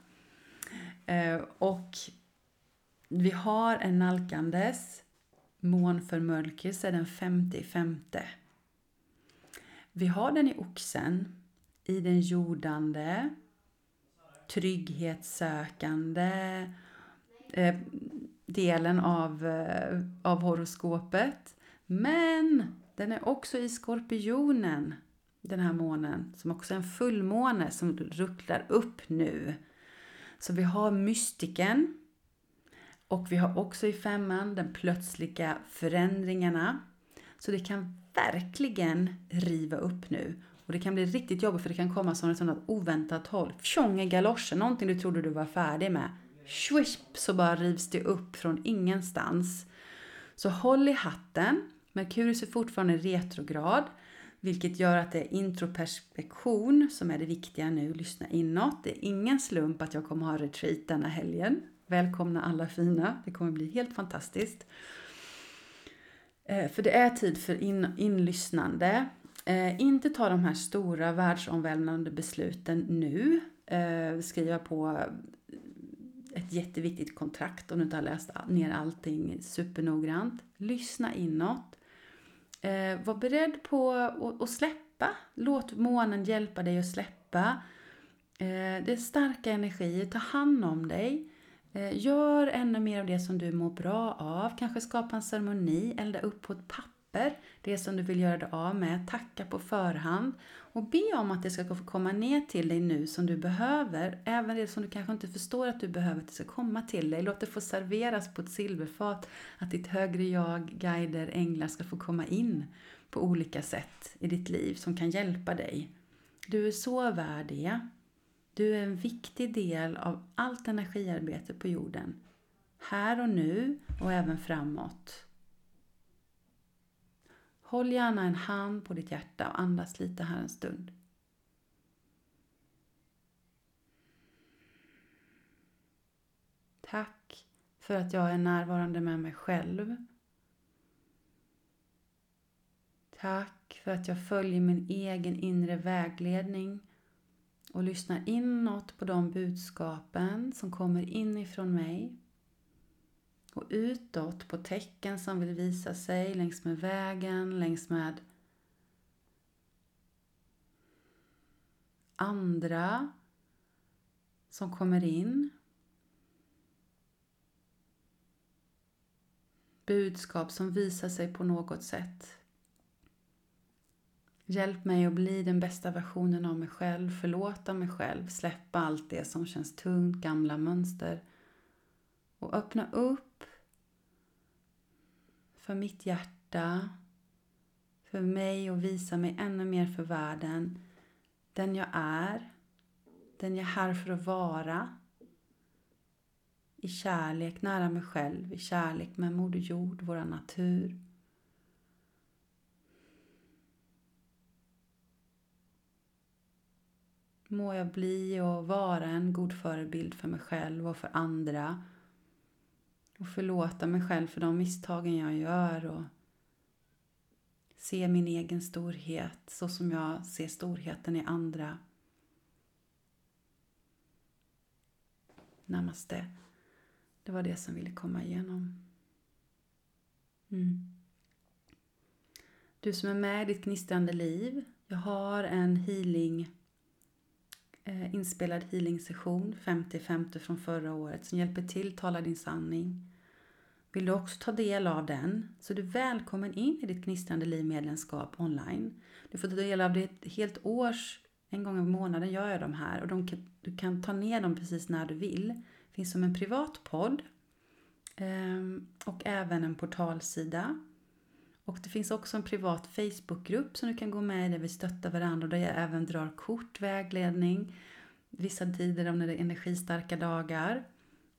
Eh, och vi har en nalkandes månförmörkelse den femte i femte. Vi har den i oxen, i den jordande, trygghetssökande eh, delen av, eh, av horoskopet. Men den är också i skorpionen, den här månen, som också är en fullmåne som rucklar upp nu. Så vi har mystiken och vi har också i femman de plötsliga förändringarna. Så det kan verkligen riva upp nu. Och det kan bli riktigt jobbigt för det kan komma som ett sånt oväntat håll. Tjong i galoschen, någonting du trodde du var färdig med. Swish, så bara rivs det upp från ingenstans. Så håll i hatten. Merkurius är fortfarande retrograd. Vilket gör att det är introperspektion som är det viktiga nu. Lyssna inåt. Det är ingen slump att jag kommer ha retreat denna helgen. Välkomna alla fina. Det kommer bli helt fantastiskt. Eh, för det är tid för in, inlyssnande. Eh, inte ta de här stora världsomvälvande besluten nu. Eh, skriva på ett jätteviktigt kontrakt om du inte har läst ner allting supernoggrant. Lyssna inåt. Var beredd på att släppa. Låt månen hjälpa dig att släppa. Det är starka energier. Ta hand om dig. Eh, gör ännu mer av det som du mår bra av. Kanske skapa en ceremoni, elda upp på ett papper det som du vill göra dig av med. Tacka på förhand och be om att det ska få komma ner till dig nu som du behöver. Även det som du kanske inte förstår att du behöver, att det ska komma till dig. Låt det få serveras på ett silverfat. Att ditt högre jag, guider, änglar ska få komma in på olika sätt i ditt liv som kan hjälpa dig. Du är så värd det. Du är en viktig del av allt energiarbete på jorden. Här och nu och även framåt. Håll gärna en hand på ditt hjärta och andas lite här en stund. Tack för att jag är närvarande med mig själv. Tack för att jag följer min egen inre vägledning och lyssnar inåt på de budskapen som kommer inifrån mig och utåt på tecken som vill visa sig längs med vägen, längs med andra som kommer in. Budskap som visar sig på något sätt. Hjälp mig att bli den bästa versionen av mig själv, förlåta mig själv, släppa allt det som känns tungt, gamla mönster och öppna upp för mitt hjärta, för mig och visa mig ännu mer för världen, den jag är, den jag är här för att vara, i kärlek nära mig själv, i kärlek med Moder Jord, vår natur. Må jag bli och vara en god förebild för mig själv och för andra. Och förlåta mig själv för de misstagen jag gör och se min egen storhet så som jag ser storheten i andra. Namaste. Det var det som ville komma igenom. Mm. Du som är med i ditt gnistrande liv. Jag har en healing eh, inspelad healing session 50-50 från förra året som hjälper till Tala din sanning. Vill du också ta del av den så är du välkommen in i ditt gnistrande liv medlemskap online. Du får ta del av det ett helt års, en gång i månaden gör jag de här och de kan, du kan ta ner dem precis när du vill. Det finns som en privat podd ehm, och även en portalsida. Och det finns också en privat Facebookgrupp som du kan gå med i där vi stöttar varandra och där jag även drar kort, vägledning, vissa tider om när det är energistarka dagar.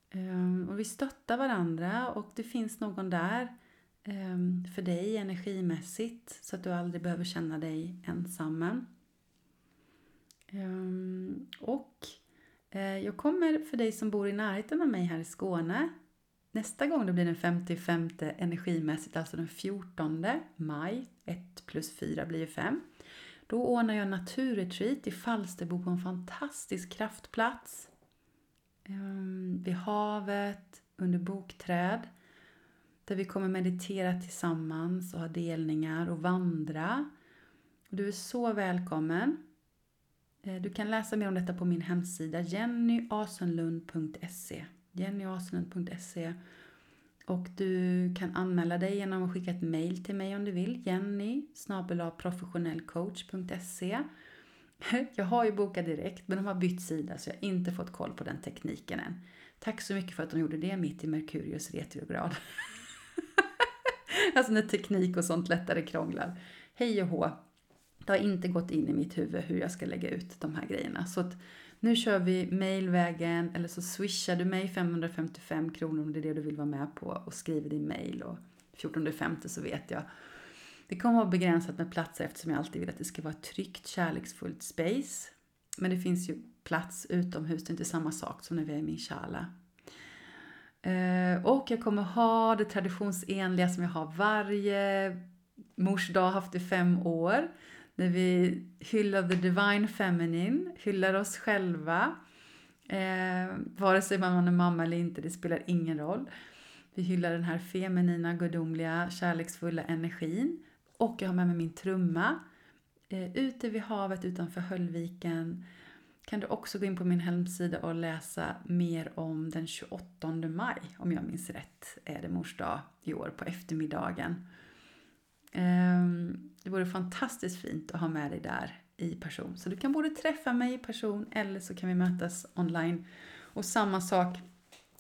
Ehm, och vi stöttar varandra och det finns någon där ehm, för dig energimässigt så att du aldrig behöver känna dig ensam. Ehm, och eh, jag kommer för dig som bor i närheten av mig här i Skåne Nästa gång det blir den 55 energimässigt, alltså den 14 maj, 1 plus 4 blir ju 5. Då ordnar jag naturretreat i Falsterbo på en fantastisk kraftplats. Ehm, vid havet, under bokträd. Där vi kommer meditera tillsammans och ha delningar och vandra. Du är så välkommen. Eh, du kan läsa mer om detta på min hemsida jennyasenlund.se Jennyaslund.se och du kan anmäla dig genom att skicka ett mail till mig om du vill. Jenny professionellcoach.se Jag har ju bokat direkt men de har bytt sida så jag har inte fått koll på den tekniken än. Tack så mycket för att de gjorde det mitt i Merkurius retrograd. alltså när teknik och sånt lättare krånglar. Hej och hå. Det har inte gått in i mitt huvud hur jag ska lägga ut de här grejerna. Så att nu kör vi mailvägen eller så swishar du mig 555 kronor om det är det du vill vara med på och skriver din mail och 14.50 så vet jag. Det kommer att vara begränsat med platser eftersom jag alltid vill att det ska vara ett tryggt, kärleksfullt space. Men det finns ju plats utomhus, det är inte samma sak som när vi är i min shala. Eh, och jag kommer ha det traditionsenliga som jag har varje mors dag haft i fem år där vi hyllar the divine feminine, hyllar oss själva. Eh, vare sig man är mamma eller inte, det spelar ingen roll. Vi hyllar den här feminina, gudomliga, kärleksfulla energin. Och jag har med mig min trumma. Eh, ute vid havet utanför Höllviken kan du också gå in på min hemsida och läsa mer om den 28 maj, om jag minns rätt, är det mors dag i år på eftermiddagen. Ehm, det vore fantastiskt fint att ha med dig där i person. Så du kan både träffa mig i person eller så kan vi mötas online. Och samma sak,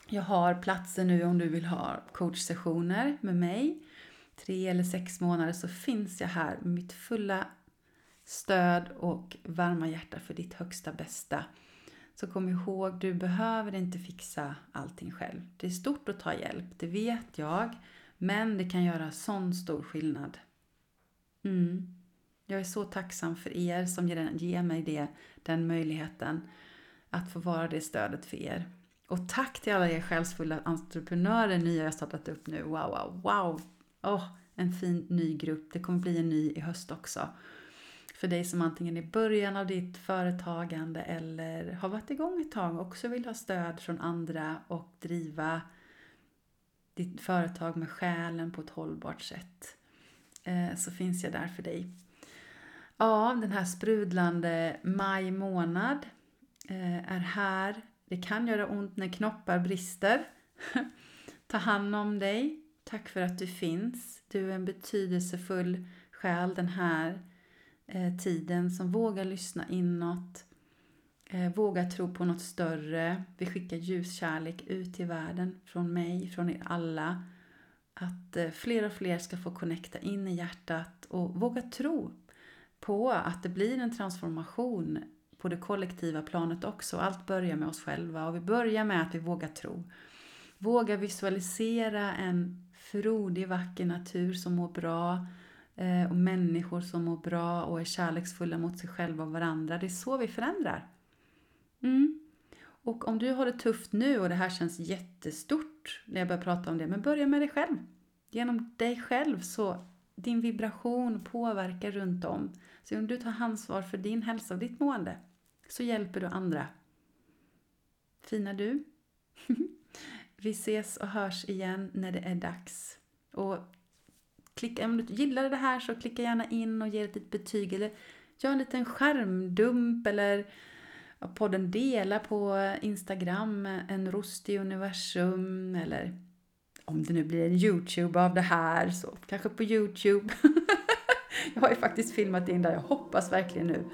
jag har platser nu om du vill ha coachsessioner med mig. Tre eller sex månader så finns jag här med mitt fulla stöd och varma hjärta för ditt högsta bästa. Så kom ihåg, du behöver inte fixa allting själv. Det är stort att ta hjälp, det vet jag. Men det kan göra sån stor skillnad. Mm. Jag är så tacksam för er som ger mig det, den möjligheten att få vara det stödet för er. Och tack till alla er själsfulla entreprenörer, ni jag startat upp nu. Wow, wow, wow! Oh, en fin ny grupp. Det kommer bli en ny i höst också. För dig som antingen är i början av ditt företagande eller har varit igång ett tag och också vill ha stöd från andra och driva ditt företag med själen på ett hållbart sätt. Eh, så finns jag där för dig. Ja, den här sprudlande maj månad eh, är här. Det kan göra ont när knoppar brister. Ta hand om dig. Tack för att du finns. Du är en betydelsefull själ den här eh, tiden som vågar lyssna inåt. Eh, våga tro på något större. Vi skickar ljuskärlek ut i världen från mig, från er alla. Att eh, fler och fler ska få connecta in i hjärtat och våga tro på att det blir en transformation på det kollektiva planet också. Allt börjar med oss själva och vi börjar med att vi vågar tro. Våga visualisera en frodig, vacker natur som mår bra eh, och människor som mår bra och är kärleksfulla mot sig själva och varandra. Det är så vi förändrar. Mm. Och om du har det tufft nu och det här känns jättestort när jag börjar prata om det, men börja med dig själv. Genom dig själv så din vibration påverkar runt om. Så om du tar ansvar för din hälsa och ditt mående så hjälper du andra. Fina du! Vi ses och hörs igen när det är dags. Och klicka, om du gillar det här så klicka gärna in och ge ett litet betyg eller gör en liten skärmdump eller podden dela på Instagram, en rost i universum eller om det nu blir en Youtube av det här så kanske på Youtube. jag har ju faktiskt filmat in där, jag hoppas verkligen nu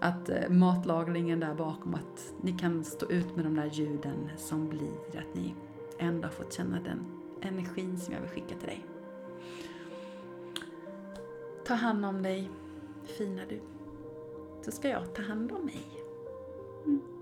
att eh, matlagningen där bakom, att ni kan stå ut med de där ljuden som blir, att ni ändå har fått känna den energin som jag vill skicka till dig. Ta hand om dig, fina du. Så ska jag ta hand om mig. Mm.